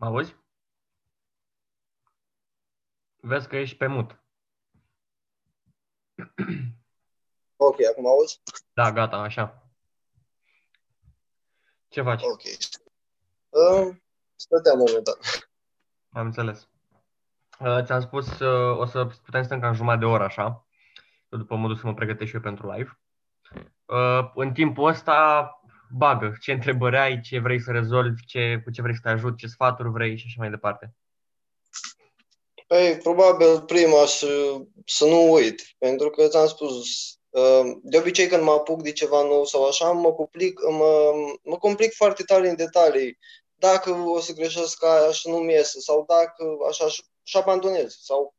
Mă auzi? Vezi că ești pe mut. Ok, acum auzi? Da, gata, așa. Ce faci? Ok. Uh, stăteam momentan. Am înțeles. Uh, ți-am spus, uh, o să putem stăm cam jumătate de oră, așa. După mă duc să mă pregătesc și eu pentru live. Uh, în timpul ăsta, bagă ce întrebări ai, ce vrei să rezolvi, ce, cu ce vrei să te ajut, ce sfaturi vrei și așa mai departe. Păi, probabil prima să, să nu uit, pentru că ți-am spus, uh, de obicei când mă apuc de ceva nou sau așa, mă complic, mă, mă complic foarte tare în detalii. Dacă o să greșesc aia și nu-mi iese, sau dacă așa și abandonez, sau...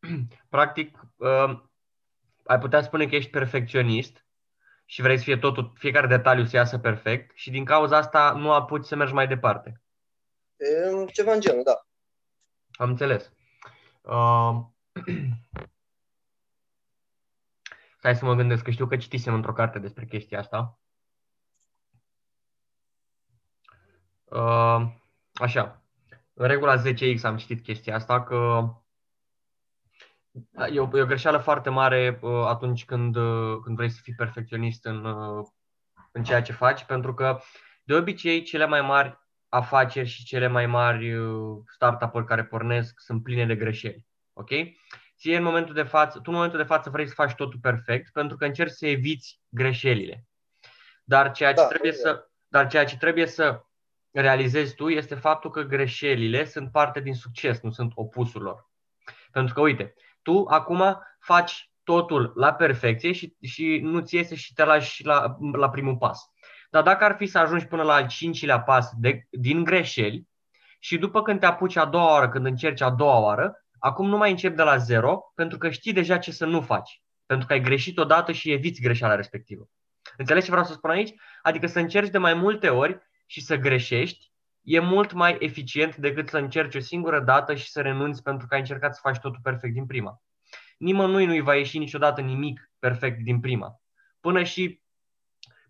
Practic, uh, ai putea spune că ești perfecționist și vrei să fie totul, fiecare detaliu să iasă perfect și din cauza asta nu apuci să mergi mai departe. E, ceva în genul, da. Am înțeles. Uh, Stai să mă gândesc, că știu că citisem într-o carte despre chestia asta. Uh, așa. În regula 10X am citit chestia asta, că e o, e o greșeală foarte mare uh, atunci când, uh, când vrei să fii perfecționist în, uh, în ceea ce faci, pentru că de obicei cele mai mari afaceri și cele mai mari uh, startup-uri care pornesc sunt pline de greșeli. Ok? Ție în momentul de față, tu în momentul de față vrei să faci totul perfect pentru că încerci să eviți greșelile. Dar ceea ce, da, trebuie, să, dar ceea ce trebuie să realizezi tu este faptul că greșelile sunt parte din succes, nu sunt opusul lor. Pentru că, uite, tu acum faci totul la perfecție și, și nu-ți iese și te lași la, la primul pas. Dar dacă ar fi să ajungi până la al cincilea pas de, din greșeli și după când te apuci a doua oară, când încerci a doua oară, acum nu mai începi de la zero pentru că știi deja ce să nu faci. Pentru că ai greșit odată și eviți greșeala respectivă. Înțelegi ce vreau să spun aici? Adică să încerci de mai multe ori și să greșești e mult mai eficient decât să încerci o singură dată și să renunți pentru că ai încercat să faci totul perfect din prima. Nimănui nu-i va ieși niciodată nimic perfect din prima. Până și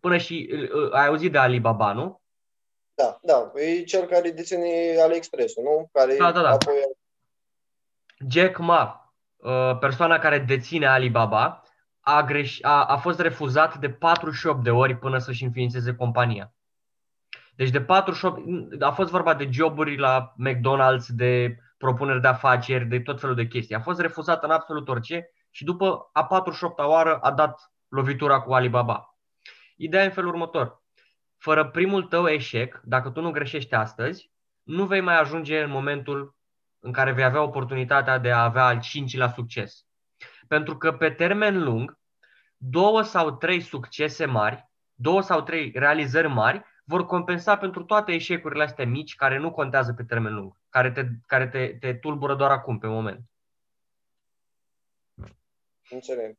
până și uh, ai auzit de Alibaba, nu? Da, da, e cel care deține aliexpress nu? Care da, da, da. Apoi... Jack Ma, uh, persoana care deține Alibaba, a, greș- a, a fost refuzat de 48 de ori până să-și înființeze compania. Deci de 48, a fost vorba de joburi la McDonald's, de propuneri de afaceri, de tot felul de chestii. A fost refuzat în absolut orice și după a 48-a oară a dat lovitura cu Alibaba. Ideea e în felul următor. Fără primul tău eșec, dacă tu nu greșești astăzi, nu vei mai ajunge în momentul în care vei avea oportunitatea de a avea al cincilea succes. Pentru că pe termen lung, două sau trei succese mari, două sau trei realizări mari vor compensa pentru toate eșecurile astea mici care nu contează pe termen lung, care te, care te, te tulbură doar acum, pe moment. Înțeleg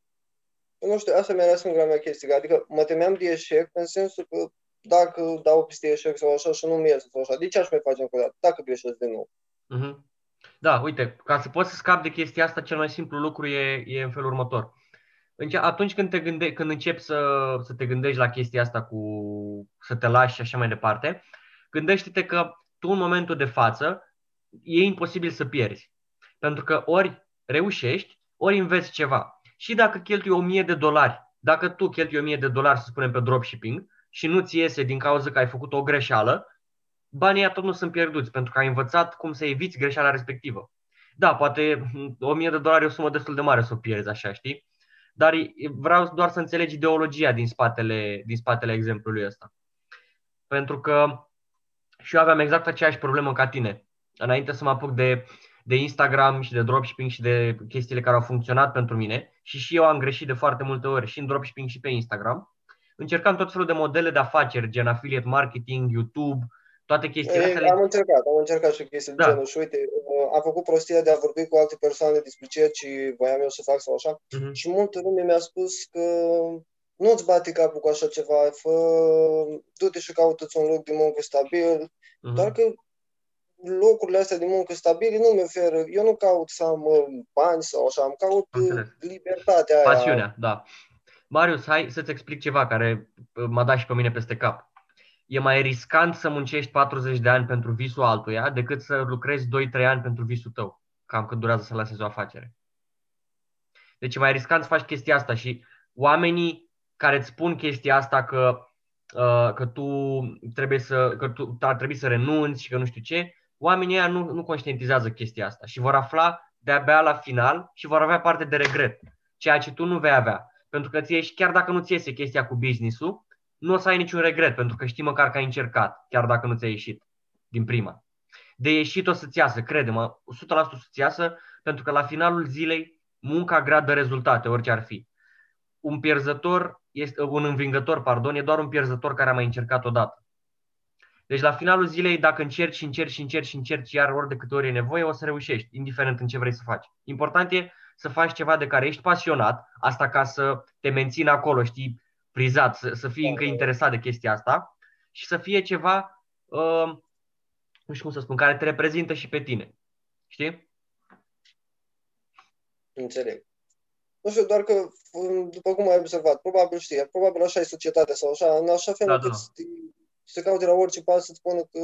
nu știu, asta mi-era singura mea chestie. Adică mă temeam de eșec în sensul că dacă dau peste eșec sau așa și nu mi iese sau așa, de ce aș mai face încă o dată? Dacă greșesc de nou. Uh-huh. Da, uite, ca să poți să scapi de chestia asta, cel mai simplu lucru e, e în felul următor. Atunci când, te gânde, când începi să, să te gândești la chestia asta cu să te lași și așa mai departe, gândește-te că tu în momentul de față e imposibil să pierzi. Pentru că ori reușești, ori înveți ceva și dacă cheltui 1000 de dolari, dacă tu cheltui 1000 de dolari, să spunem, pe dropshipping și nu-ți iese din cauza că ai făcut o greșeală, banii tot nu sunt pierduți, pentru că ai învățat cum să eviți greșeala respectivă. Da, poate 1000 de dolari e o sumă destul de mare să o pierzi așa, știi? Dar vreau doar să înțelegi ideologia din spatele, din spatele exemplului ăsta. Pentru că și eu aveam exact aceeași problemă ca tine. Înainte să mă apuc de de Instagram și de dropshipping și de chestiile care au funcționat pentru mine și și eu am greșit de foarte multe ori și în dropshipping și pe Instagram. Încercam tot felul de modele de afaceri, gen affiliate marketing, YouTube, toate chestiile astea. Am încercat, am încercat și chestii da. de genul și uite, uh, am făcut prostia de a vorbi cu alte persoane despre ceea ce voiam eu să fac sau așa uh-huh. și multă lume mi-a spus că nu-ți bate capul cu așa ceva, fă, du-te și caută-ți un loc de muncă stabil, uh-huh. doar că locurile astea de muncă stabile nu mi oferă, eu nu caut să am uh, bani sau așa, am caut uh, Înțeles. libertatea aia. Pasiunea, da. Marius, hai să-ți explic ceva care uh, m-a dat și pe mine peste cap. E mai riscant să muncești 40 de ani pentru visul altuia decât să lucrezi 2-3 ani pentru visul tău, cam cât durează să lasezi o afacere. Deci e mai riscant să faci chestia asta și oamenii care îți spun chestia asta că, uh, că tu trebuie să, că tu ar trebui să renunți și că nu știu ce, oamenii ăia nu, nu conștientizează chestia asta și vor afla de-abia la final și vor avea parte de regret, ceea ce tu nu vei avea. Pentru că ție, chiar dacă nu ți iese chestia cu business-ul, nu o să ai niciun regret, pentru că știi măcar că ai încercat, chiar dacă nu ți-a ieșit din prima. De ieșit o să-ți iasă, crede-mă, 100% o să-ți iasă, pentru că la finalul zilei munca grea de rezultate, orice ar fi. Un pierzător, este, un învingător, pardon, e doar un pierzător care a mai încercat odată. Deci la finalul zilei, dacă încerci și încerci și încerci și încerci iar ori de câte ori e nevoie, o să reușești, indiferent în ce vrei să faci. Important e să faci ceva de care ești pasionat, asta ca să te mențină acolo, știi, prizat, să, să fii încă interesat de chestia asta și să fie ceva, uh, nu știu cum să spun, care te reprezintă și pe tine. Știi? Înțeleg. Nu știu, doar că, după cum ai observat, probabil știi, probabil așa e societatea sau așa, în așa fel da, încât da. să caute la orice pas să-ți spună că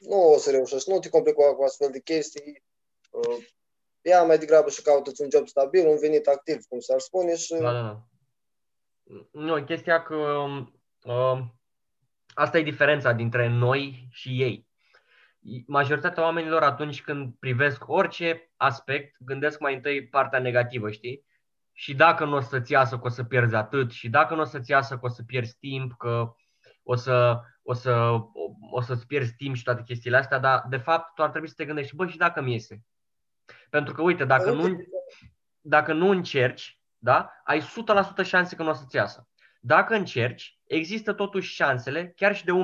nu o să reușești, nu te complica cu astfel de chestii, uh, ia mai degrabă și caută un job stabil, un venit activ, cum s-ar spune și... Da, da, da. Nu, chestia că uh, asta e diferența dintre noi și ei. Majoritatea oamenilor atunci când privesc orice aspect, gândesc mai întâi partea negativă, știi? Și dacă nu o să-ți iasă că o să pierzi atât, și dacă nu o să-ți iasă că o să pierzi timp, că o, să, o, să, o să-ți pierzi timp și toate chestiile astea, dar de fapt tu ar trebui să te gândești, bă, și dacă mi iese? Pentru că, uite, dacă nu, dacă nu încerci, da, ai 100% șanse că nu o să-ți iasă. Dacă încerci, există totuși șansele, chiar și de 1%,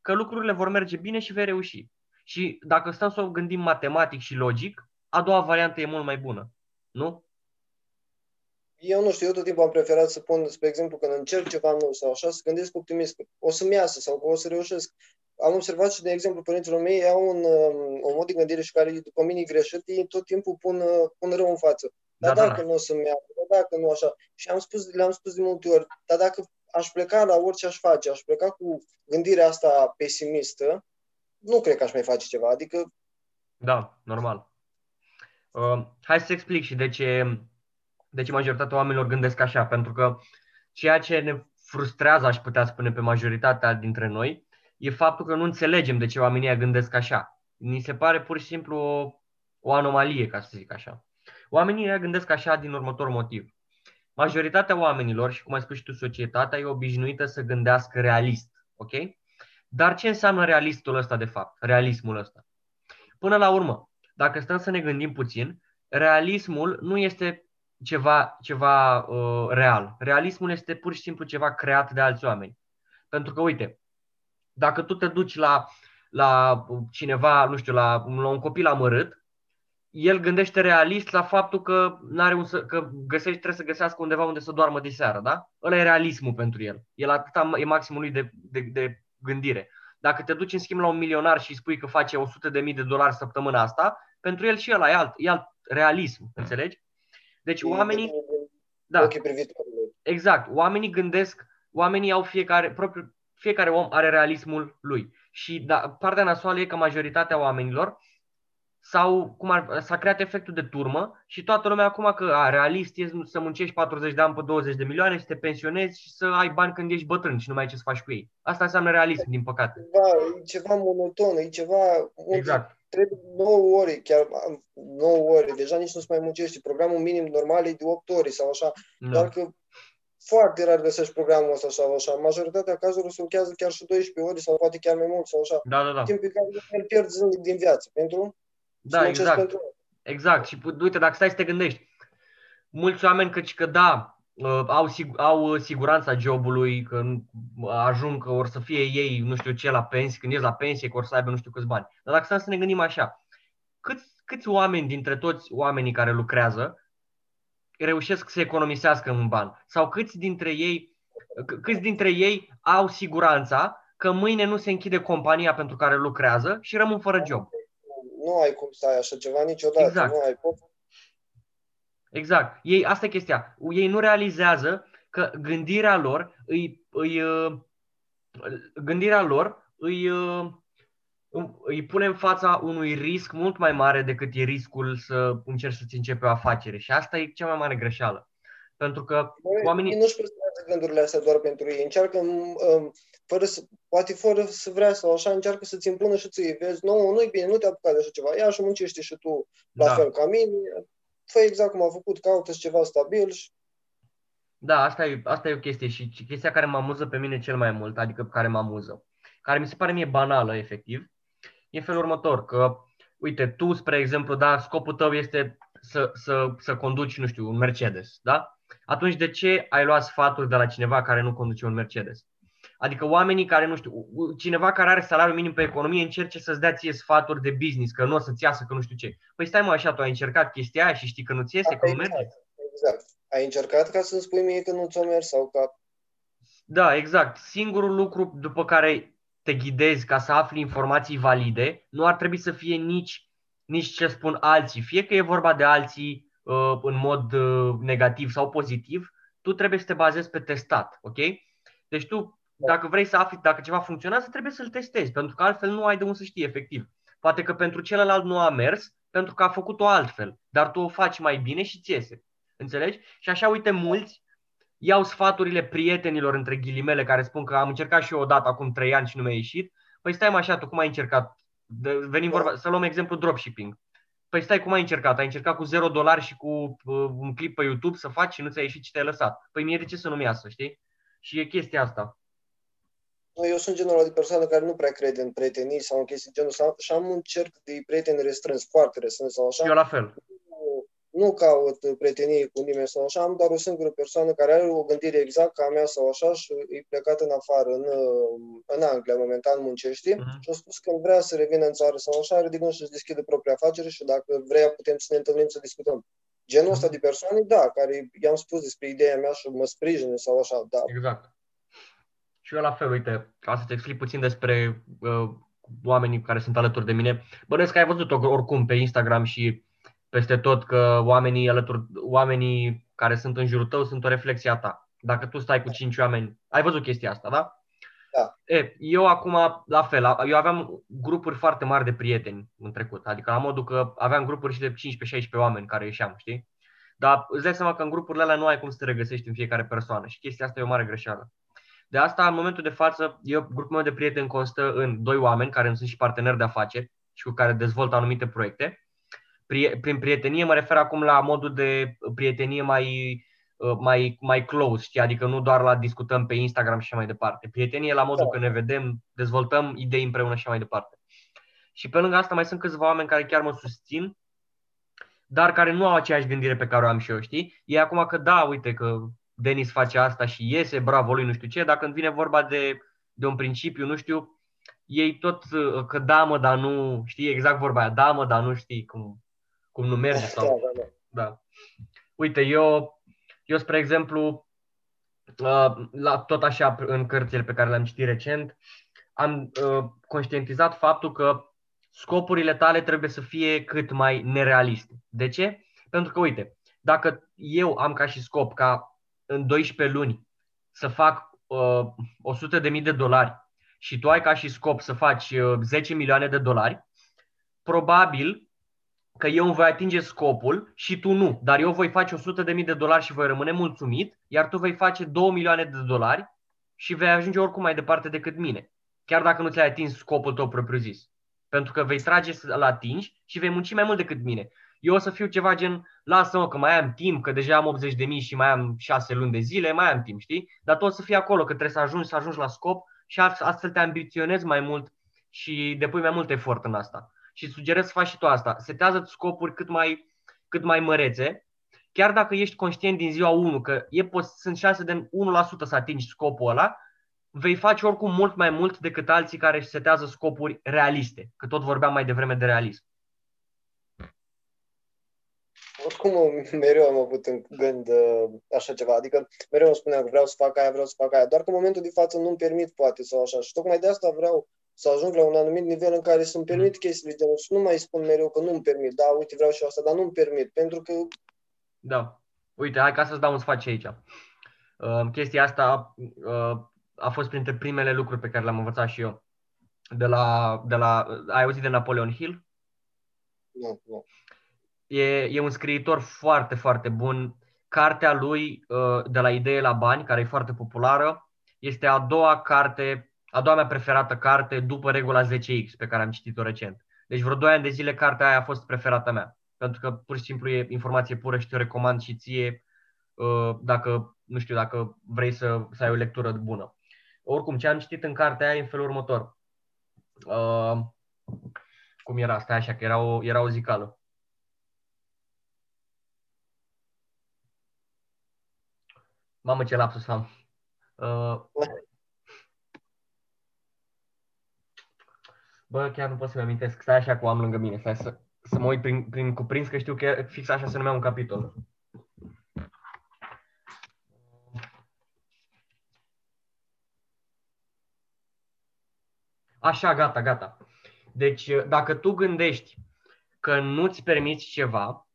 că lucrurile vor merge bine și vei reuși. Și dacă stăm să o gândim matematic și logic, a doua variantă e mult mai bună. Nu? Eu nu știu, eu tot timpul am preferat să pun, spre exemplu, când încerc ceva nou sau așa, să gândesc optimist că o să-mi iasă sau că o să reușesc. Am observat și, de exemplu, părinților mei au un, um, o mod de gândire și care, după mine, greșit, ei tot timpul pun, uh, pun rău în față. Dar da, dacă da. nu o să-mi iasă, dar dacă nu așa. Și am spus, le-am spus de multe ori, dar dacă aș pleca la orice aș face, aș pleca cu gândirea asta pesimistă, nu cred că aș mai face ceva. Adică... Da, normal. Uh, hai să explic și de ce de ce majoritatea oamenilor gândesc așa, pentru că ceea ce ne frustrează, aș putea spune, pe majoritatea dintre noi, e faptul că nu înțelegem de ce oamenii gândesc așa. Ni se pare pur și simplu o, o anomalie, ca să zic așa. Oamenii gândesc așa din următor motiv. Majoritatea oamenilor, și cum ai spus și tu, societatea e obișnuită să gândească realist. Ok? Dar ce înseamnă realistul ăsta de fapt? Realismul ăsta. Până la urmă, dacă stăm să ne gândim puțin, realismul nu este ceva, ceva uh, real. Realismul este pur și simplu ceva creat de alți oameni. Pentru că, uite, dacă tu te duci la, la cineva, nu știu, la, la un copil amărât, el gândește realist la faptul că, n-are un, că găsești, trebuie să găsească undeva unde să doarmă de seară, da? Ăla e realismul pentru el. El atâta e maximul lui de, de, de gândire. Dacă te duci în schimb la un milionar și spui că face 100.000 de dolari săptămâna asta, pentru el și ăla e alt, e alt realism, înțelegi? Deci oamenii... Da, exact. Oamenii gândesc, oamenii au fiecare, propriu, fiecare om are realismul lui. Și da, partea nasoală e că majoritatea oamenilor sau cum ar, s-a creat efectul de turmă și toată lumea acum că a, realist e să muncești 40 de ani pe 20 de milioane, să te pensionezi și să ai bani când ești bătrân și nu mai ai ce să faci cu ei. Asta înseamnă realism, din păcate. Da, e ceva monoton, e ceva... Exact trebuie 9 ore, chiar 9 ore, deja nici nu-ți mai muncești. Programul minim normal e de 8 ore sau așa, da. doar că foarte rar găsești programul ăsta sau așa. Majoritatea cazurilor se lucrează chiar și 12 ore sau poate chiar mai mult sau așa. Da, da, da. Timp pe care îl pierzi zilnic din viață. Pentru da, exact. Pentru... Exact. Și uite, dacă stai să te gândești, mulți oameni căci că da, uh, au, sig- au siguranța jobului, că ajung, că or să fie ei, nu știu ce, la pensie, când ești la pensie, că or să aibă nu știu câți bani. Dar dacă stăm să ne gândim așa, câți, câți oameni dintre toți oamenii care lucrează reușesc să economisească un ban? Sau câți dintre ei, câți dintre ei au siguranța că mâine nu se închide compania pentru care lucrează și rămân fără job? Nu ai cum să ai așa ceva niciodată. Exact. Nu ai cum. Exact. Ei, asta e chestia. Ei nu realizează că gândirea lor îi, îi, gândirea lor îi, uh, îi pune în fața unui risc mult mai mare decât e riscul să încerci să-ți începi o afacere. Și asta e cea mai mare greșeală. Pentru că Băi, oamenii... Nu-și păstrează gândurile astea doar pentru ei. Încearcă, um, fără să, poate fără să vrea sau așa, încearcă să-ți impună și ție. Vezi, nu, nu-i bine, nu te apuca de așa ceva. Ia și muncește și tu la da. fel ca mine. Fă exact cum a făcut, caută ceva stabil și da, asta e, asta e o chestie și chestia care mă amuză pe mine cel mai mult, adică care mă amuză, care mi se pare mie banală, efectiv, e felul următor, că, uite, tu, spre exemplu, da, scopul tău este să, să, să conduci, nu știu, un Mercedes, da? Atunci de ce ai luat sfaturi de la cineva care nu conduce un Mercedes? Adică oamenii care, nu știu, cineva care are salariu minim pe economie încerce să-ți dea ție sfaturi de business, că nu o să-ți iasă, că nu știu ce. Păi stai mă așa, tu ai încercat chestia aia și știi că nu-ți iese, că nu merge? Exact, exact. Ai încercat ca să-mi spui mie că nu ți-o mers sau că... Da, exact. Singurul lucru după care te ghidezi ca să afli informații valide nu ar trebui să fie nici, nici ce spun alții. Fie că e vorba de alții uh, în mod uh, negativ sau pozitiv, tu trebuie să te bazezi pe testat, ok? Deci tu, da. dacă vrei să afli dacă ceva funcționează, trebuie să-l testezi, pentru că altfel nu ai de unde să știi efectiv. Poate că pentru celălalt nu a mers, pentru că a făcut-o altfel, dar tu o faci mai bine și ți iese. Înțelegi? Și așa, uite, mulți iau sfaturile prietenilor, între ghilimele, care spun că am încercat și eu odată acum trei ani și nu mi-a ieșit. Păi stai mai așa, tu cum ai încercat? Venim vorba, să luăm exemplu dropshipping. Păi stai, cum ai încercat? Ai încercat cu 0 dolari și cu uh, un clip pe YouTube să faci și nu ți-a ieșit ce te-ai lăsat. Păi mie de ce să nu-mi iasă, știi? Și e chestia asta. Eu sunt genul de persoană care nu prea crede în prietenii sau în chestii genul și am un cerc de prieteni restrâns, foarte restrâns sau așa. Eu la fel nu caut prietenie cu nimeni sau așa, am doar o singură persoană care are o gândire exact ca a mea sau așa și e plecat în afară, în, în Anglia, momentan muncește uh-huh. și a spus că vrea să revină în țară sau așa, are de gând să-și deschide propria afacere și dacă vrea putem să ne întâlnim să discutăm. Genul ăsta uh-huh. de persoane, da, care i-am spus despre ideea mea și mă sprijină sau așa, da. Exact. Și eu la fel, uite, ca să te explic puțin despre uh, oamenii care sunt alături de mine. Bănesc că ai văzut-o oricum pe Instagram și peste tot că oamenii, alături, oamenii care sunt în jurul tău sunt o reflexie a ta. Dacă tu stai cu cinci oameni, ai văzut chestia asta, da? Da. E, eu acum, la fel, eu aveam grupuri foarte mari de prieteni în trecut, adică la modul că aveam grupuri și de 15-16 oameni care ieșeam, știi? Dar îți dai seama că în grupurile alea nu ai cum să te regăsești în fiecare persoană și chestia asta e o mare greșeală. De asta, în momentul de față, eu, grupul meu de prieteni constă în doi oameni care sunt și parteneri de afaceri și cu care dezvolt anumite proiecte prin prietenie mă refer acum la modul de prietenie mai, uh, mai, mai close, știi? adică nu doar la discutăm pe Instagram și așa mai departe. Prietenie la modul da. că ne vedem, dezvoltăm idei împreună și așa mai departe. Și pe lângă asta mai sunt câțiva oameni care chiar mă susțin, dar care nu au aceeași gândire pe care o am și eu, știi? E acum că da, uite că Denis face asta și iese, bravo lui, nu știu ce, dar când vine vorba de, de un principiu, nu știu, ei tot uh, că da mă, dar nu, știi exact vorba aia, da mă, dar nu știi cum, cum nu merge sau... Da, da, da. da. Uite, eu, eu spre exemplu, uh, la, tot așa în cărțile pe care le-am citit recent, am uh, conștientizat faptul că scopurile tale trebuie să fie cât mai nerealiste. De ce? Pentru că, uite, dacă eu am ca și scop ca în 12 luni să fac uh, 100.000 de dolari și tu ai ca și scop să faci uh, 10 milioane de dolari, probabil că eu îmi voi atinge scopul și tu nu, dar eu voi face 100.000 de dolari și voi rămâne mulțumit, iar tu vei face 2 milioane de dolari și vei ajunge oricum mai departe decât mine, chiar dacă nu ți-ai atins scopul tău propriu-zis. Pentru că vei trage să-l atingi și vei munci mai mult decât mine. Eu o să fiu ceva gen, lasă-mă că mai am timp, că deja am 80 de mii și mai am 6 luni de zile, mai am timp, știi? Dar tu o să fii acolo, că trebuie să ajungi, să ajungi la scop și astfel te ambiționezi mai mult și depui mai mult efort în asta și sugerez să faci și tu asta. Setează scopuri cât mai, cât mai mărețe, chiar dacă ești conștient din ziua 1 că e pos- sunt șanse de 1% să atingi scopul ăla, vei face oricum mult mai mult decât alții care își setează scopuri realiste, că tot vorbeam mai devreme de realism. Oricum, mereu am avut în gând uh, așa ceva, adică mereu îmi spuneam că vreau să fac aia, vreau să fac aia, doar că în momentul de față nu-mi permit, poate, sau așa. Și tocmai de asta vreau să ajung la un anumit nivel în care să-mi permit chestiile de și nu mai spun mereu că nu-mi permit, da, uite, vreau și asta, dar nu-mi permit, pentru că... Da. Uite, hai ca să-ți dau un sfat aici. Uh, chestia asta, uh, a fost printre primele lucruri pe care le-am învățat și eu. De la, de la, ai auzit de Napoleon Hill? Nu, nu. E, e un scriitor foarte, foarte bun. Cartea lui, uh, de la idee la bani, care e foarte populară, este a doua carte, a doua mea preferată carte după regula 10X, pe care am citit-o recent. Deci vreo 2 ani de zile cartea aia a fost preferata mea. Pentru că pur și simplu e informație pură și te recomand și ție uh, dacă, nu știu, dacă vrei să, să ai o lectură bună. Oricum, ce am citit în cartea aia e în felul următor. Uh, cum era asta așa, că era o, era o zicală. Mamă, ce lapsus am. Uh, bă, chiar nu pot să-mi amintesc. Stai așa cu am lângă mine. Stai să, să mă uit prin, prin cuprins, că știu că fix așa se numea un capitol. Așa, gata, gata. Deci, dacă tu gândești că nu-ți permiți ceva,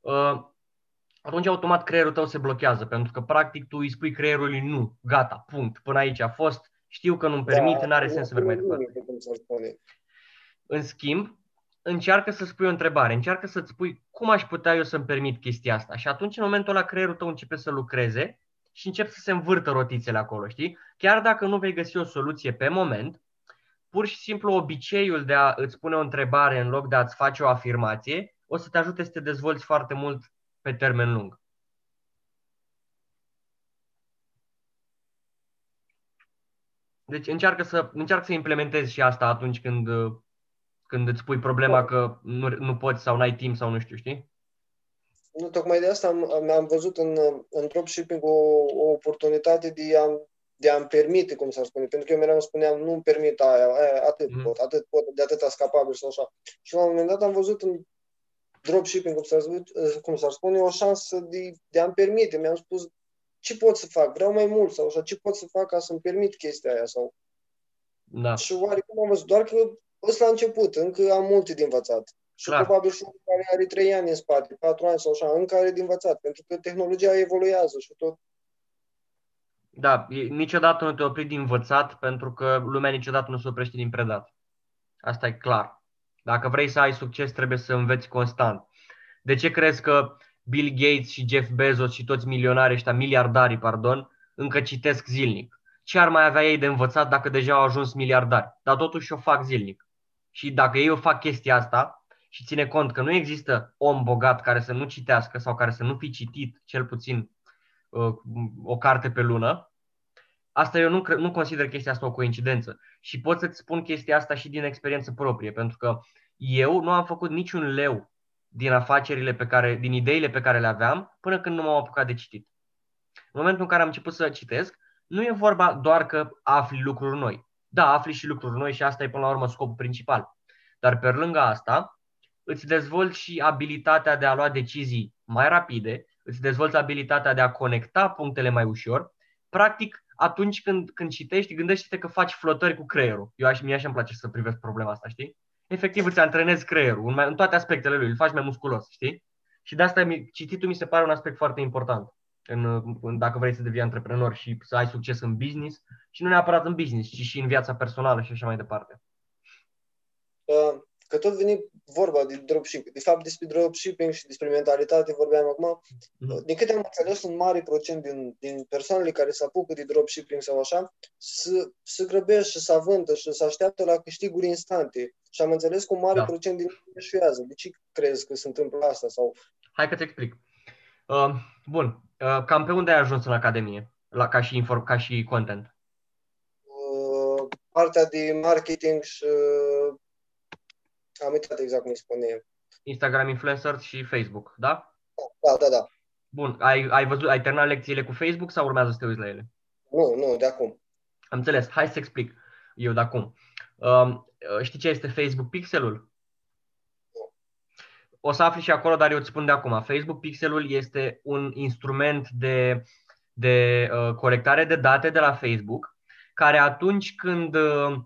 uh, atunci automat creierul tău se blochează, pentru că practic tu îi spui creierului nu, gata, punct, până aici a fost, știu că nu-mi permit, da, nu are sens să merg mai departe. În schimb, încearcă să spui o întrebare, încearcă să-ți spui cum aș putea eu să-mi permit chestia asta. Și atunci, în momentul ăla, creierul tău începe să lucreze și încep să se învârtă rotițele acolo, știi? Chiar dacă nu vei găsi o soluție pe moment, pur și simplu obiceiul de a îți pune o întrebare în loc de a-ți face o afirmație o să te ajute să te dezvolți foarte mult pe termen lung. Deci încearcă să, încearcă să implementezi și asta atunci când, când îți pui problema da. că nu, nu poți sau n-ai timp sau nu știu, știi? Nu, tocmai de asta am, am văzut în, în dropshipping o, o oportunitate de a, de a-mi permite, cum s-ar spune, pentru că eu mereu îmi spuneam, nu-mi permit aia, aia atât mm. pot, atât pot, de atâta scapabil sau așa. Și la un moment dat am văzut în dropshipping, cum s-ar, cum s-ar spune, o șansă de, de a-mi permite. Mi-am spus ce pot să fac, vreau mai mult sau așa, ce pot să fac ca să-mi permit chestia aia sau... Da. Și oarecum am văzut, doar că ăsta la început, încă am multe de învățat. Și Clar. probabil și unul care are trei ani în spate, patru ani sau așa, încă are de învățat, pentru că tehnologia evoluează și tot. Da, niciodată nu te opri din învățat, pentru că lumea niciodată nu se oprește din predat. Asta e clar. Dacă vrei să ai succes, trebuie să înveți constant. De ce crezi că Bill Gates și Jeff Bezos și toți milionari ăștia, miliardarii, pardon, încă citesc zilnic? Ce ar mai avea ei de învățat dacă deja au ajuns miliardari? Dar totuși o fac zilnic. Și dacă ei o fac chestia asta și ține cont că nu există om bogat care să nu citească sau care să nu fi citit cel puțin uh, o carte pe lună, Asta eu nu, nu consider chestia asta o coincidență. Și pot să-ți spun chestia asta și din experiență proprie, pentru că eu nu am făcut niciun leu din afacerile pe care, din ideile pe care le aveam, până când nu m-am apucat de citit. În momentul în care am început să citesc, nu e vorba doar că afli lucruri noi. Da, afli și lucruri noi și asta e până la urmă scopul principal. Dar pe lângă asta, îți dezvolți și abilitatea de a lua decizii mai rapide, îți dezvolți abilitatea de a conecta punctele mai ușor. Practic, atunci când, când citești, gândește-te că faci flotări cu creierul. Eu aș, mie așa îmi place să privesc problema asta, știi? Efectiv îți antrenezi creierul în, mai, în toate aspectele lui, îl faci mai musculos, știi? Și de asta cititul mi se pare un aspect foarte important în, în, dacă vrei să devii antreprenor și să ai succes în business și nu neapărat în business, ci și în viața personală și așa mai departe. Uh, Că tot veni vorba de dropshipping. De fapt, despre dropshipping și despre mentalitate vorbeam acum. Mm-hmm. Din câte am înțeles, un mare procent din, din persoanele care se apucă de dropshipping sau așa, să, să grăbește și să avântă și să așteaptă la câștiguri instante. Și am înțeles că un mare da. procent din ei eșuează. De ce crezi că se întâmplă asta? Sau... Hai că te explic. Uh, bun. Uh, cam pe unde ai ajuns în Academie? La, ca, și inform, ca și content? Uh, partea de marketing și uh, am uitat exact cum îi spune. Instagram influencer și Facebook, da? Da, da, da. Bun, ai, ai văzut, ai terminat lecțiile cu Facebook sau urmează să te uiți la ele? Nu, nu, de acum. Am înțeles. Hai să explic eu de acum. Uh, știi ce este Facebook Pixelul? O să afli și acolo, dar eu îți spun de acum. Facebook Pixelul este un instrument de, de uh, colectare de date de la Facebook, care atunci când, uh,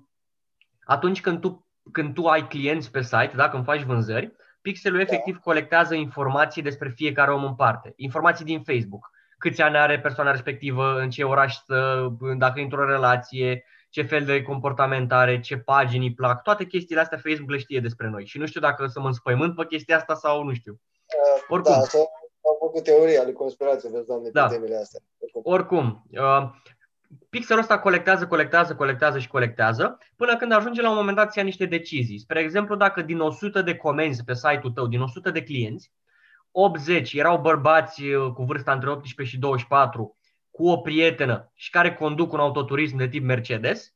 atunci când tu când tu ai clienți pe site, dacă îmi faci vânzări, pixelul efectiv colectează informații despre fiecare om în parte, informații din Facebook. câți ani are persoana respectivă, în ce oraș stă, dacă e într-o relație, ce fel de comportament are, ce pagini îi plac, toate chestiile astea Facebook le știe despre noi. Și nu știu dacă să mă înspăimânt pe chestia asta sau nu știu. Uh, Oricum. Da, sau au făcut teoria ale conspirației, vezi, doamne, da. temele astea. Oricum, Oricum uh, pixelul ăsta colectează, colectează, colectează și colectează, până când ajunge la un moment dat să ia niște decizii. Spre exemplu, dacă din 100 de comenzi pe site-ul tău, din 100 de clienți, 80 erau bărbați uh, cu vârsta între 18 și 24, cu o prietenă și care conduc un autoturism de tip Mercedes,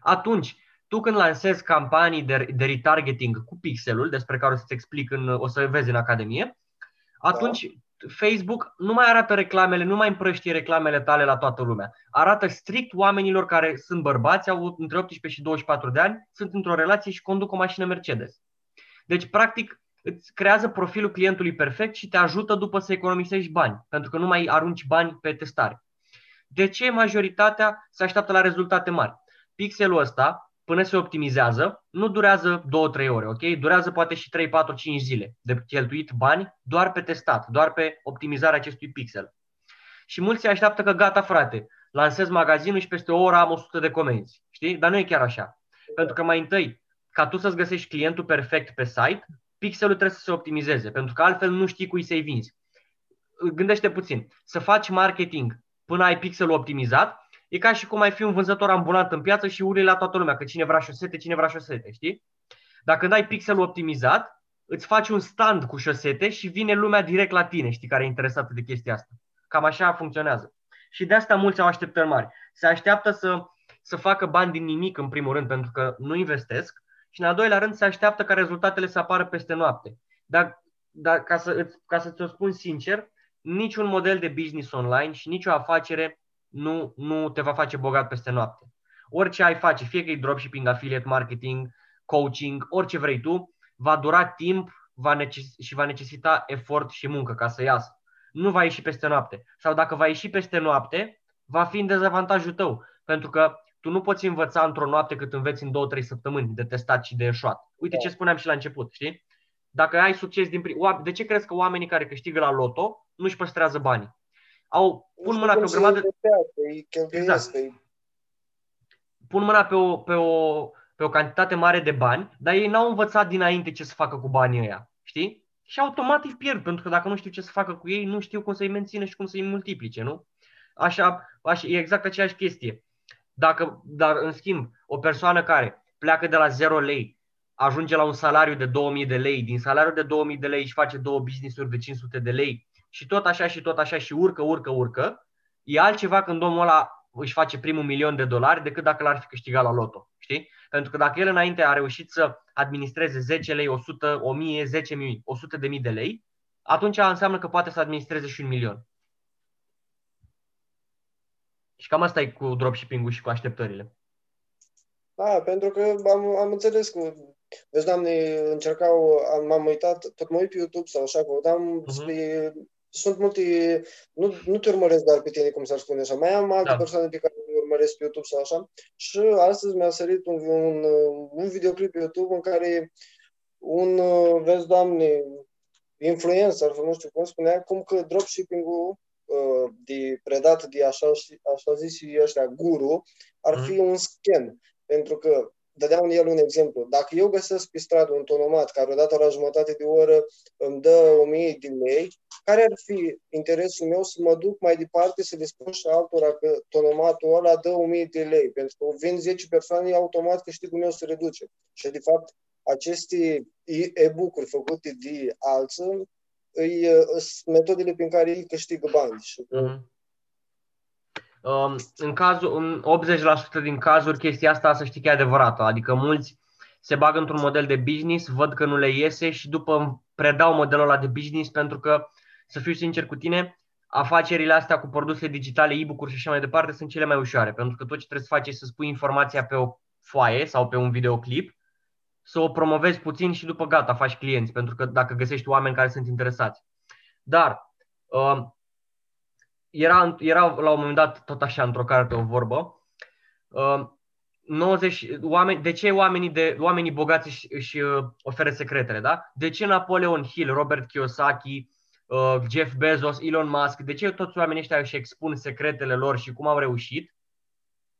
atunci tu când lansezi campanii de, de retargeting cu pixelul, despre care o să-ți explic, în, o să vezi în Academie, atunci da. Facebook nu mai arată reclamele, nu mai împrăștie reclamele tale la toată lumea. Arată strict oamenilor care sunt bărbați, au între 18 și 24 de ani, sunt într-o relație și conduc o mașină Mercedes. Deci, practic, îți creează profilul clientului perfect și te ajută după să economisești bani, pentru că nu mai arunci bani pe testare. De ce majoritatea se așteaptă la rezultate mari? Pixelul ăsta, până se optimizează, nu durează 2-3 ore, ok? Durează poate și 3, 4, 5 zile de cheltuit bani doar pe testat, doar pe optimizarea acestui pixel. Și mulți se așteaptă că gata frate, lansez magazinul și peste o oră am 100 de comenzi, știi? Dar nu e chiar așa. Pentru că mai întâi, ca tu să-ți găsești clientul perfect pe site, pixelul trebuie să se optimizeze, pentru că altfel nu știi cui să-i vinzi. Gândește puțin, să faci marketing până ai pixelul optimizat, e ca și cum ai fi un vânzător ambulant în piață și urli la toată lumea, că cine vrea șosete, cine vrea șosete, știi? Dacă dai pixelul optimizat, îți faci un stand cu șosete și vine lumea direct la tine, știi, care e interesată de chestia asta. Cam așa funcționează. Și de asta mulți au așteptări mari. Se așteaptă să, să facă bani din nimic, în primul rând, pentru că nu investesc, și în al doilea rând se așteaptă ca rezultatele să apară peste noapte. Dar, dar ca, să, ca să ți-o spun sincer, niciun model de business online și nicio afacere nu, nu te va face bogat peste noapte. Orice ai face, fie că e dropshipping, affiliate marketing, coaching, orice vrei tu, va dura timp va neces- și va necesita efort și muncă ca să iasă. Nu va ieși peste noapte. Sau dacă va ieși peste noapte, va fi în dezavantajul tău. Pentru că tu nu poți învăța într-o noapte cât înveți în două, trei săptămâni de testat și de eșuat. Uite ce spuneam și la început, știi? Dacă ai succes din prim... De ce crezi că oamenii care câștigă la loto nu își păstrează banii? Au, pun mâna pe o grămadă... Exact. Pun mâna pe o, pe, o, pe o cantitate mare de bani, dar ei n-au învățat dinainte ce să facă cu banii ăia, știi? Și automat îi pierd, pentru că dacă nu știu ce să facă cu ei, nu știu cum să-i mențină și cum să-i multiplice, nu? Așa, așa, e exact aceeași chestie. Dacă, dar, în schimb, o persoană care pleacă de la 0 lei, ajunge la un salariu de 2000 de lei, din salariul de 2000 de lei își face două business-uri de 500 de lei și tot așa și tot așa și urcă, urcă, urcă, e altceva când omul ăla își face primul milion de dolari decât dacă l-ar fi câștigat la loto. Știi? Pentru că dacă el înainte a reușit să administreze 10 lei, 100, 1000, 10 mii, 100 de mii de lei, atunci înseamnă că poate să administreze și un milion. Și cam asta e cu dropshipping-ul și cu așteptările. Da, pentru că am, am înțeles că, vezi, doamne, încercau, am, m-am uitat, tot mă uit pe YouTube sau așa, căutam uh-huh. spre, sunt multe, nu, nu te urmăresc doar pe tine, cum s-ar spune așa, mai am alte da. persoane pe care le urmăresc pe YouTube sau așa și astăzi mi-a sărit un, un, un videoclip pe YouTube în care un, vezi, doamne, influencer, nu știu cum spunea, cum că dropshipping-ul Uh, de predat de așa, așa zis și ăștia guru, ar fi mm. un scam. Pentru că, dădeam el un exemplu, dacă eu găsesc pe stradă un tonomat care odată la jumătate de oră îmi dă 1000 de lei, care ar fi interesul meu să mă duc mai departe să le spun și altora că tonomatul ăla dă 1000 de lei, pentru că vin 10 persoane, automat câștigul meu se reduce. Și de fapt, aceste e-book-uri făcute de alții îi, sunt metodele prin care ei câștigă bani. Mm-hmm. Um, în cazul, în 80% din cazuri, chestia asta să știi că e adevărată. Adică mulți se bagă într-un model de business, văd că nu le iese și după predau modelul ăla de business pentru că, să fiu sincer cu tine, afacerile astea cu produse digitale, e-book-uri și așa mai departe sunt cele mai ușoare, pentru că tot ce trebuie să faci e să spui informația pe o foaie sau pe un videoclip să o promovezi puțin și după gata, faci clienți, pentru că dacă găsești oameni care sunt interesați. Dar uh, era, era la un moment dat tot așa într-o carte o vorbă, uh, 90, oameni, de ce oamenii, de, oamenii bogați își, își uh, oferă secretele, da? De ce Napoleon Hill, Robert Kiyosaki, uh, Jeff Bezos, Elon Musk, de ce toți oamenii ăștia își expun secretele lor și cum au reușit,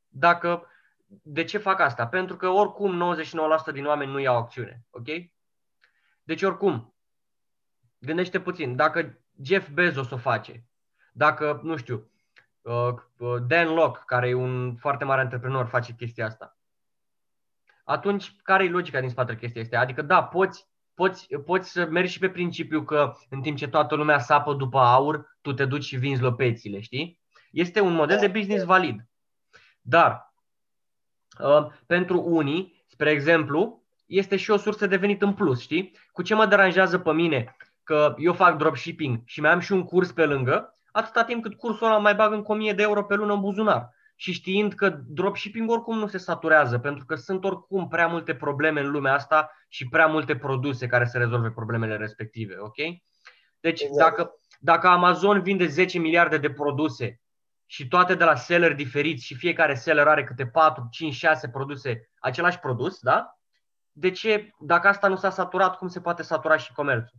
dacă, de ce fac asta? Pentru că oricum 99% din oameni nu iau acțiune, ok? Deci oricum, gândește puțin, dacă Jeff Bezos o face, dacă, nu știu, uh, uh, Dan Locke, care e un foarte mare antreprenor, face chestia asta, atunci care e logica din spatele chestia asta? Adică da, poți, poți, poți să mergi și pe principiu că în timp ce toată lumea sapă după aur, tu te duci și vinzi lopețile, știi? Este un model de business valid. Dar uh, pentru unii, spre exemplu, este și o sursă de venit în plus, știi? Cu ce mă deranjează pe mine că eu fac dropshipping și mai am și un curs pe lângă, atâta timp cât cursul ăla mai bag încă 1000 de euro pe lună în buzunar. Și știind că dropshipping oricum nu se saturează, pentru că sunt oricum prea multe probleme în lumea asta și prea multe produse care să rezolve problemele respective, ok? Deci exact. dacă, dacă Amazon vinde 10 miliarde de produse și toate de la seller diferiți și fiecare seller are câte 4, 5, 6 produse, același produs, da? De ce, dacă asta nu s-a saturat, cum se poate satura și comerțul?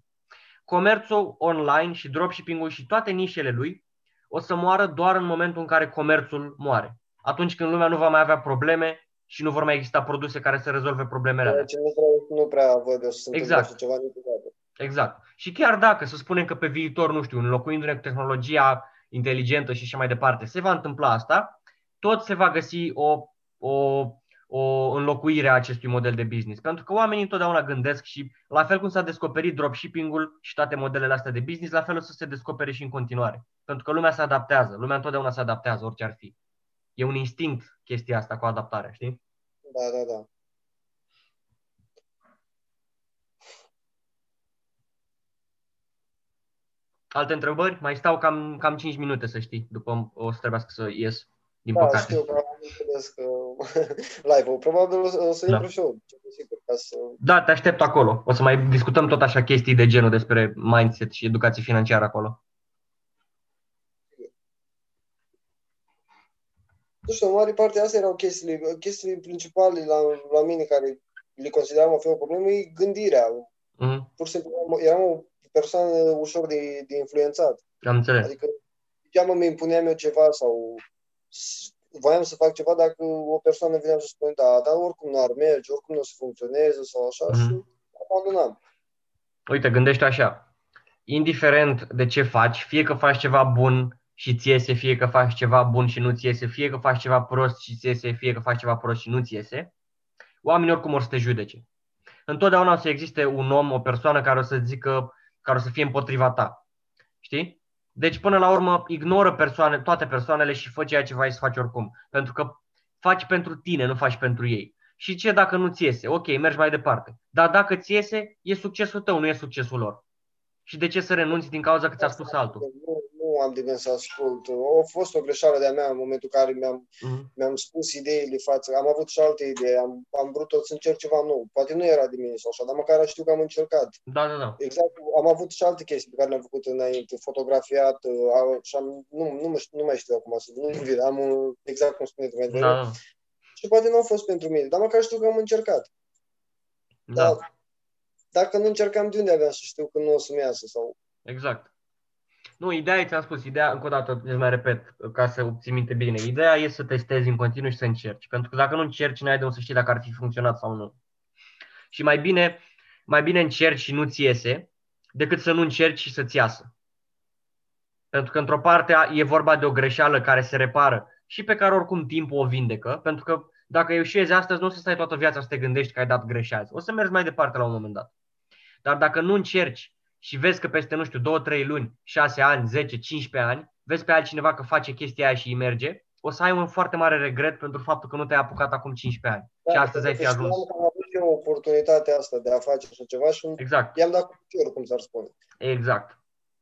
Comerțul online și dropshipping-ul și toate nișele lui o să moară doar în momentul în care comerțul moare. Atunci când lumea nu va mai avea probleme și nu vor mai exista produse care să rezolve problemele alea. nu prea, nu prea văd eu să exact. ceva niciodată. Exact. Și chiar dacă, să spunem că pe viitor, nu știu, înlocuindu-ne cu tehnologia inteligentă și așa mai departe, se va întâmpla asta, tot se va găsi o, o o înlocuire a acestui model de business. Pentru că oamenii întotdeauna gândesc și la fel cum s-a descoperit dropshipping-ul și toate modelele astea de business, la fel o să se descopere și în continuare. Pentru că lumea se adaptează, lumea întotdeauna se adaptează, orice ar fi. E un instinct chestia asta cu adaptarea, știi? Da, da, da. Alte întrebări? Mai stau cam, cam 5 minute, să știi, după o să trebuiască să ies din da, păcate. știu că am înțeles că live-ul. Probabil o să, o să da. intru și eu, sigur, ca să... Da, te aștept acolo. O să mai discutăm tot așa chestii de genul despre mindset și educație financiară acolo. Nu știu, în mare parte astea erau chestiile, chestiile principale la, la mine care le consideram a fi o problemă, e gândirea. Mm-hmm. Pur și simplu, eram o persoană ușor de, de influențat. Am înțeles. Adică, degeaba mi impuneam eu ceva sau voiam să fac ceva dacă o persoană venea să spune da, dar oricum nu ar merge, oricum nu o să funcționeze sau așa mm-hmm. și abandonam. Uite, gândește așa, indiferent de ce faci, fie că faci ceva bun și ți iese, fie că faci ceva bun și nu ți iese, fie că faci ceva prost și ți iese, fie că faci ceva prost și nu ți iese, oamenii oricum o să te judece. Întotdeauna o să existe un om, o persoană care o să zică, care o să fie împotriva ta. Știi? Deci, până la urmă, ignoră persoane, toate persoanele și fă ceea ce vrei să faci oricum. Pentru că faci pentru tine, nu faci pentru ei. Și ce dacă nu ți iese? Ok, mergi mai departe. Dar dacă ți iese, e succesul tău, nu e succesul lor. Și de ce să renunți din cauza că ți-a spus altul? Nu, nu am de gând să ascult. A fost o greșeală de-a mea în momentul în care mi-am, uh-huh. mi-am spus ideile față. Am avut și alte idei, am, am vrut tot să încerc ceva nou. Poate nu era de mine sau așa, dar măcar știu că am încercat. Da, da, da. Exact, am avut și alte chestii pe care le-am făcut înainte, fotografiat uh, și am, nu, nu, mă, nu mai știu acum să nu am exact cum spuneți mai devreme. Da, da. Și poate nu a fost pentru mine, dar măcar știu că am încercat. Da. Dar, dacă nu încercam, de unde aveam să știu că nu o să-mi iasă? Sau... Exact. Nu, ideea, ți-am spus, ideea, încă o dată, îți mai repet, ca să obții minte bine, ideea e să testezi în continuu și să încerci. Pentru că dacă nu încerci, n-ai de unde să știi dacă ar fi funcționat sau nu. Și mai bine, mai bine încerci și nu-ți iese, decât să nu încerci și să-ți iasă. Pentru că într-o parte e vorba de o greșeală care se repară și pe care oricum timpul o vindecă, pentru că dacă eșuezi astăzi, nu o să stai toată viața să te gândești că ai dat greșeală. O să mergi mai departe la un moment dat. Dar dacă nu încerci și vezi că peste, nu știu, 2-3 luni, 6 ani, 10, 15 ani, vezi pe altcineva că face chestia aia și îi merge, o să ai un foarte mare regret pentru faptul că nu te-ai apucat acum 15 ani. Da, și astăzi ai fi ajuns. Am avut eu oportunitatea asta de a face așa ceva și exact. i-am dat cu piciorul, cum s-ar spune. Exact.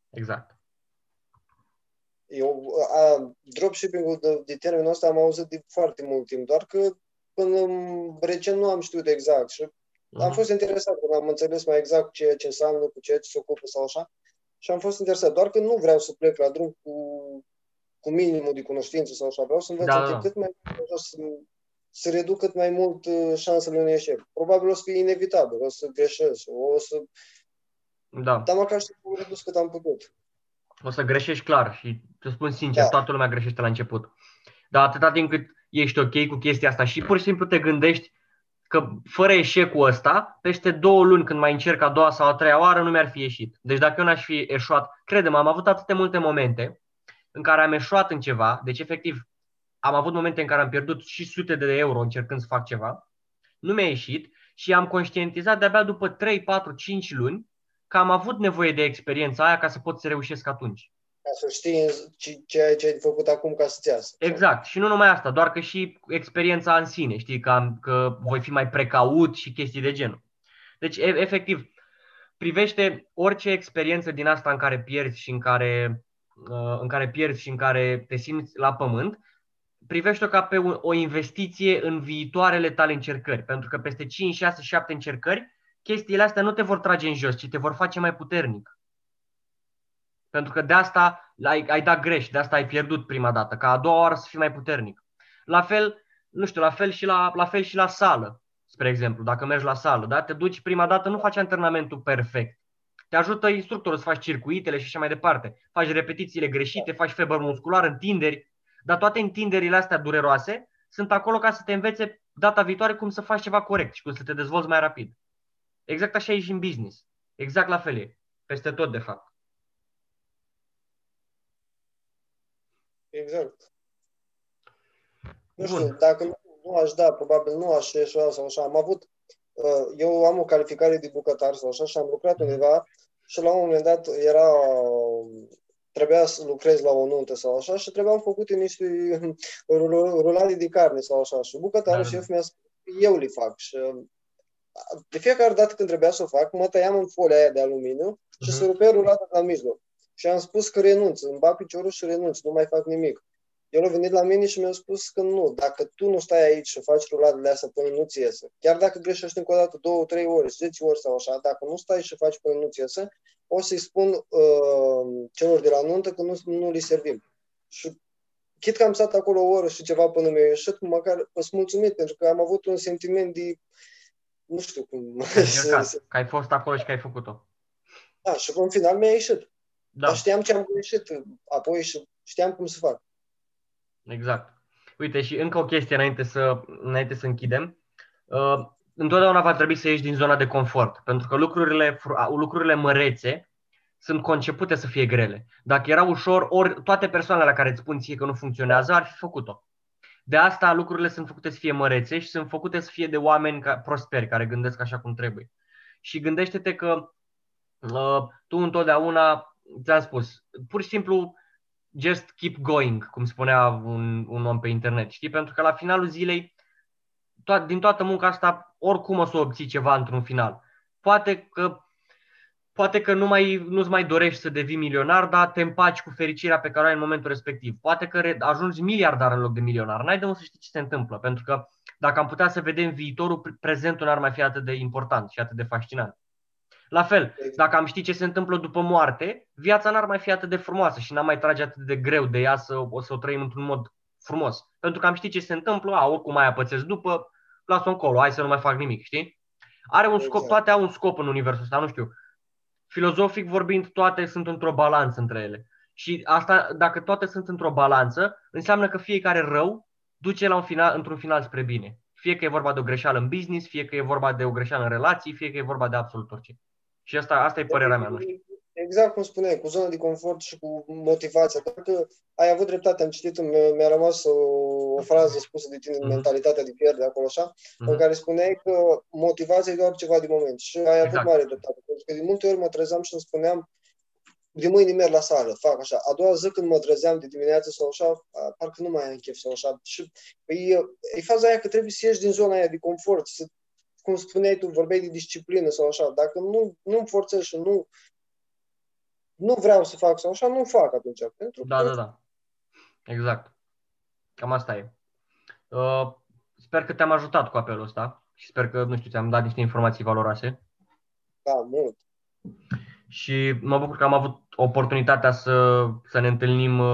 Exact. Eu, a, dropshipping-ul de, de termenul ăsta am auzit de foarte mult timp, doar că până recent nu am știut exact și Uh-huh. Am mhm. fost interesat când am înțeles mai exact ce, ce înseamnă, cu ce se ocupă sau așa. Și am fost interesat. Doar că nu vreau să plec la drum cu, cu minimul de cunoștință sau așa. Vreau să învăț da, da. cât mai să, să reduc cât mai mult uh, șansele unui eșec. Probabil o să fie inevitabil, o să greșesc, o să Da. Dar măcar să redus cât am putut. O să greșești clar și te spun sincer, da. toată lumea greșește la început. Dar atâta timp cât ești ok cu chestia asta și pur și simplu te gândești că fără eșecul ăsta, peste două luni când mai încerc a doua sau a treia oară, nu mi-ar fi ieșit. Deci dacă eu n-aș fi eșuat, credem, am avut atât de multe momente în care am eșuat în ceva, deci efectiv am avut momente în care am pierdut și sute de euro încercând să fac ceva, nu mi-a ieșit și am conștientizat de-abia după 3, 4, 5 luni că am avut nevoie de experiența aia ca să pot să reușesc atunci. Ca să știi ce, ce ai făcut acum ca să-ți iasă. Exact. Și nu numai asta, doar că și experiența în sine, știi, că, am, că voi fi mai precaut și chestii de genul. Deci, e, efectiv, privește orice experiență din asta în care pierzi și în care, uh, în care pierzi și în care te simți la pământ, privește-o ca pe o investiție în viitoarele tale încercări. Pentru că peste 5, 6, 7 încercări, chestiile astea nu te vor trage în jos, ci te vor face mai puternic. Pentru că de asta ai, ai dat greș, de asta ai pierdut prima dată, ca a doua oară să fii mai puternic. La fel, nu știu, la fel și la, la, fel și la sală, spre exemplu, dacă mergi la sală, da? te duci prima dată, nu faci antrenamentul perfect. Te ajută instructorul să faci circuitele și așa mai departe. Faci repetițiile greșite, faci feber muscular, întinderi, dar toate întinderile astea dureroase sunt acolo ca să te învețe data viitoare cum să faci ceva corect și cum să te dezvolți mai rapid. Exact așa e și în business. Exact la fel e. Peste tot, de fapt. Exact. Nu știu, Bun. dacă nu, nu aș da, probabil nu aș ieșua sau așa. Am avut, uh, eu am o calificare de bucătar sau așa și am lucrat mhm. undeva și la un moment dat era, trebuia să lucrez la o nuntă sau așa și trebuiau făcute niște rulade de carne sau așa. Și bucătarul da, șef mi-a spus, eu le fac și de fiecare dată când trebuia să o fac, mă tăiam în folia aia de aluminiu și uh-huh. se rupea rulada la mijloc. Și am spus că renunț, îmi bat piciorul și renunț, nu mai fac nimic. El a venit la mine și mi-a spus că nu, dacă tu nu stai aici și faci ruladele astea până nu-ți iese, chiar dacă greșești încă o dată două, trei ore, zece ori sau așa, dacă nu stai și faci până nu-ți iese, o să-i spun uh, celor de la nuntă că nu, nu li servim. Și chit că am stat acolo o oră și ceva până mi-a ieșit, măcar sunt mulțumit pentru că am avut un sentiment de nu știu cum. că ai fost acolo și că ai făcut-o. Da, și în final mi-a ieșit. Da. Dar știam ce am greșit apoi și știam cum să fac. Exact. Uite, și încă o chestie înainte să, înainte să închidem. Uh, întotdeauna va trebui să ieși din zona de confort, pentru că lucrurile, lucrurile mărețe sunt concepute să fie grele. Dacă era ușor, ori toate persoanele la care îți spun ție că nu funcționează ar fi făcut-o. De asta lucrurile sunt făcute să fie mărețe și sunt făcute să fie de oameni ca, prosperi, care gândesc așa cum trebuie. Și gândește-te că uh, tu întotdeauna, ți-am spus, pur și simplu just keep going, cum spunea un, un om pe internet, știi? Pentru că la finalul zilei, to- din toată munca asta, oricum o să obții ceva într-un final. Poate că Poate că nu mai, nu-ți mai dorești să devii milionar, dar te împaci cu fericirea pe care o ai în momentul respectiv. Poate că ajungi miliardar în loc de milionar. N-ai de unde să știi ce se întâmplă, pentru că dacă am putea să vedem viitorul, prezentul n-ar mai fi atât de important și atât de fascinant. La fel, dacă am ști ce se întâmplă după moarte, viața n-ar mai fi atât de frumoasă și n-am mai trage atât de greu de ea să o, să o trăim într-un mod frumos. Pentru că am ști ce se întâmplă, a, oricum mai apățesc după, las-o încolo, hai să nu mai fac nimic, știi? Are un scop, exact. toate au un scop în universul ăsta, nu știu filozofic vorbind, toate sunt într-o balanță între ele. Și asta, dacă toate sunt într-o balanță, înseamnă că fiecare rău duce la un final, într-un final spre bine. Fie că e vorba de o greșeală în business, fie că e vorba de o greșeală în relații, fie că e vorba de absolut orice. Și asta, asta e părerea mea. Nu știu. Exact cum spuneai, cu zona de confort și cu motivația. Dacă ai avut dreptate, am citit, mi-a rămas o, o frază spusă de tine, mm-hmm. mentalitatea de pierde acolo așa, mm-hmm. în care spuneai că motivația e doar ceva de moment. Și ai exact. avut mare dreptate. Pentru că de multe ori mă trezeam și îmi spuneam, de mâine merg la sală, fac așa. A doua zi când mă trezeam de dimineață sau așa, parcă nu mai am chef sau așa. Și păi, e faza aia că trebuie să ieși din zona aia de confort, să, cum spuneai tu, vorbeai de disciplină sau așa. Dacă nu, nu-mi forțezi și nu nu vreau să fac sau așa, nu fac atunci. Pentru da, că... da, da. Exact. Cam asta e. Uh, sper că te-am ajutat cu apelul ăsta și sper că, nu știu, ți-am dat niște informații valoroase. Da, mult. Și mă bucur că am avut oportunitatea să, să ne întâlnim uh,